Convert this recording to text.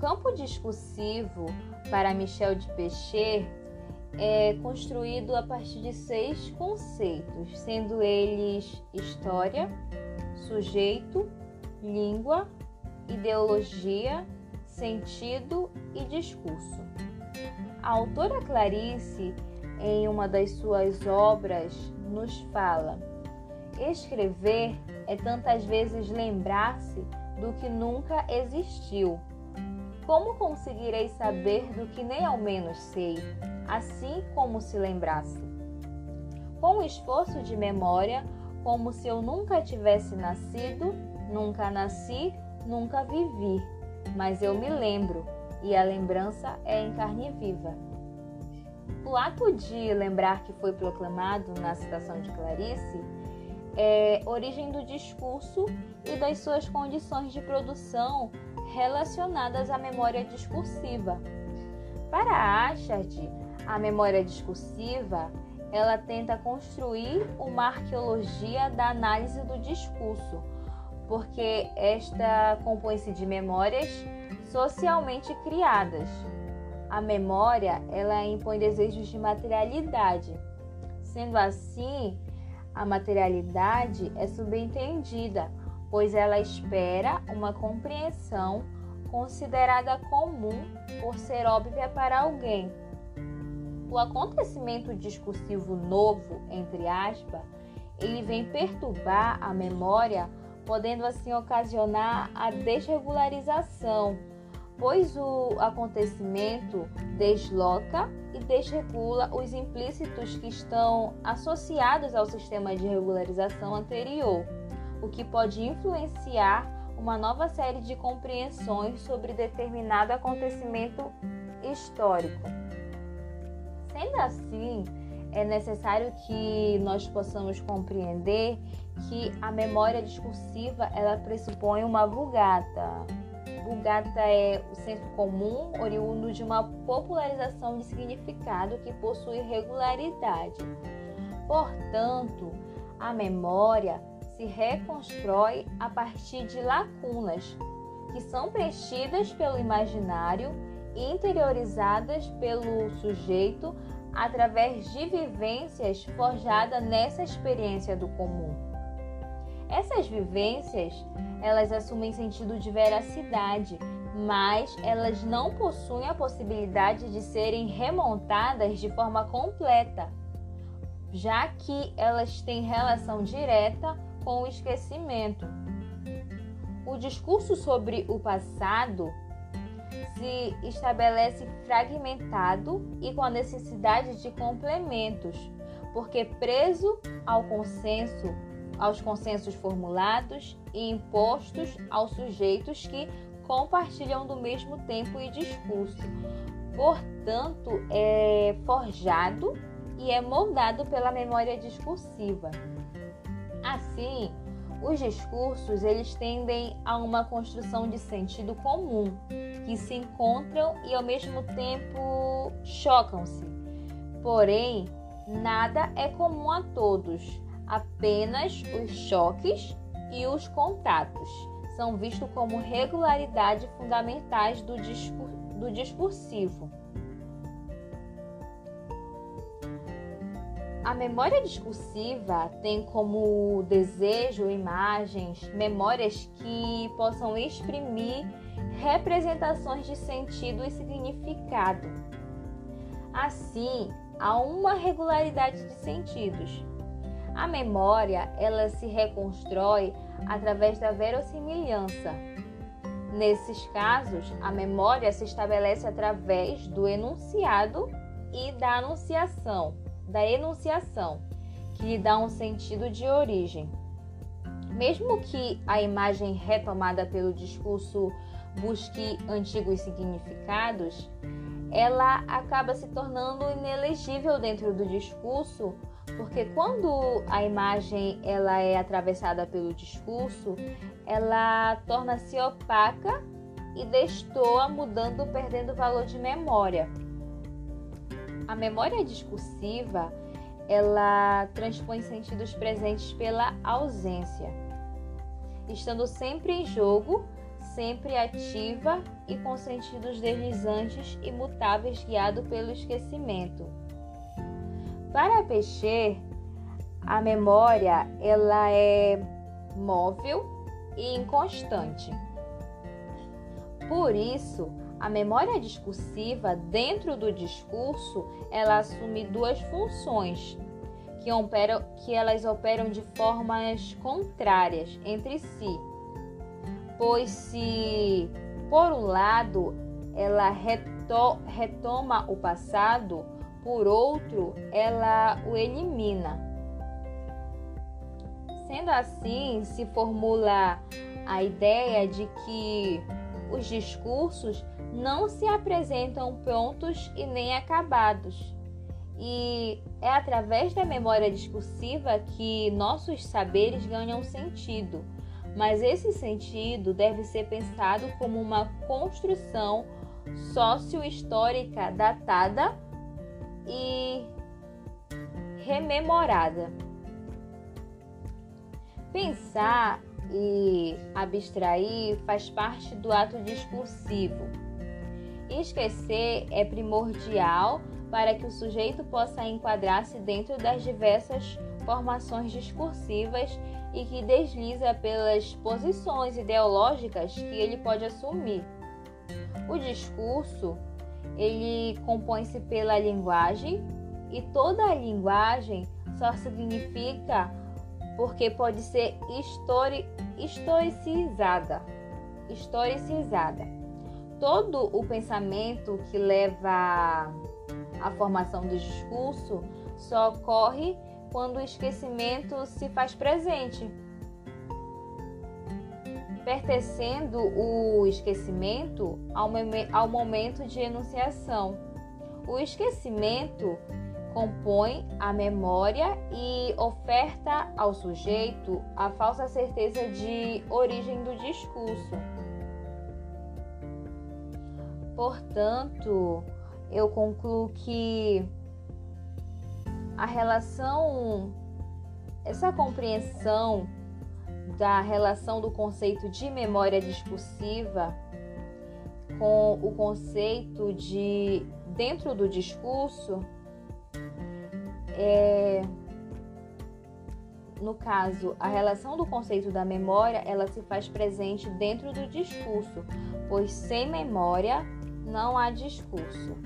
campo discursivo para Michel de Pechet é construído a partir de seis conceitos, sendo eles história, sujeito, língua, ideologia, sentido e discurso. A autora Clarice, em uma das suas obras, nos fala: escrever é tantas vezes lembrar-se do que nunca existiu. Como conseguirei saber do que nem ao menos sei, assim como se lembrasse? Com o esforço de memória, como se eu nunca tivesse nascido, nunca nasci, nunca vivi, mas eu me lembro, e a lembrança é em carne viva. O ato de lembrar que foi proclamado na citação de Clarice é origem do discurso e das suas condições de produção relacionadas à memória discursiva. Para Achard, a memória discursiva ela tenta construir uma arqueologia da análise do discurso, porque esta compõe-se de memórias socialmente criadas. A memória, ela impõe desejos de materialidade. Sendo assim, a materialidade é subentendida, pois ela espera uma compreensão considerada comum por ser óbvia para alguém. O acontecimento discursivo novo, entre aspas, ele vem perturbar a memória, podendo assim ocasionar a desregularização, pois o acontecimento desloca e desregula os implícitos que estão associados ao sistema de regularização anterior, o que pode influenciar uma nova série de compreensões sobre determinado acontecimento histórico. Sendo assim, é necessário que nós possamos compreender que a memória discursiva ela pressupõe uma vulgata. Vulgata é o senso comum oriundo de uma popularização de significado que possui regularidade. Portanto, a memória se reconstrói a partir de lacunas que são preenchidas pelo imaginário e interiorizadas pelo sujeito através de vivências forjadas nessa experiência do comum. Essas vivências, elas assumem sentido de veracidade, mas elas não possuem a possibilidade de serem remontadas de forma completa, já que elas têm relação direta com o esquecimento. O discurso sobre o passado se estabelece fragmentado e com a necessidade de complementos, porque preso ao consenso, aos consensos formulados e impostos aos sujeitos que compartilham do mesmo tempo e discurso. Portanto, é forjado e é moldado pela memória discursiva. Assim, os discursos eles tendem a uma construção de sentido comum, que se encontram e ao mesmo tempo chocam-se. Porém, nada é comum a todos, apenas os choques e os contatos são vistos como regularidade fundamentais do, discur do discursivo. A memória discursiva tem como desejo imagens, memórias que possam exprimir representações de sentido e significado. Assim, há uma regularidade de sentidos. A memória, ela se reconstrói através da verossimilhança. Nesses casos, a memória se estabelece através do enunciado e da anunciação da enunciação, que lhe dá um sentido de origem. Mesmo que a imagem retomada pelo discurso busque antigos significados, ela acaba se tornando inelegível dentro do discurso, porque quando a imagem ela é atravessada pelo discurso, ela torna-se opaca e destoa, mudando, perdendo valor de memória. A memória discursiva, ela transpõe sentidos presentes pela ausência, estando sempre em jogo sempre ativa e com sentidos deslizantes e mutáveis guiado pelo esquecimento. Para Peixe, a memória ela é móvel e inconstante. Por isso, a memória discursiva dentro do discurso, ela assume duas funções, que, operam, que elas operam de formas contrárias entre si. Pois se, por um lado, ela reto, retoma o passado, por outro, ela o elimina. Sendo assim, se formula a ideia de que os discursos não se apresentam prontos e nem acabados. E é através da memória discursiva que nossos saberes ganham sentido, mas esse sentido deve ser pensado como uma construção sócio-histórica datada e rememorada. Pensar e abstrair faz parte do ato discursivo. Esquecer é primordial para que o sujeito possa enquadrar-se dentro das diversas formações discursivas e que desliza pelas posições ideológicas que ele pode assumir. O discurso, ele compõe-se pela linguagem e toda a linguagem só significa porque pode ser histori historicizada. Historicizada. Todo o pensamento que leva à formação do discurso só ocorre quando o esquecimento se faz presente. Pertencendo o esquecimento ao, momento de enunciação. O esquecimento compõe a memória e oferta ao sujeito a falsa certeza de origem do discurso. Portanto, eu concluo que a relação, essa compreensão da relação do conceito de memória discursiva com o conceito de dentro do discurso é, no caso, a relação do conceito da memória, ela se faz presente dentro do discurso, pois sem memória não há discurso.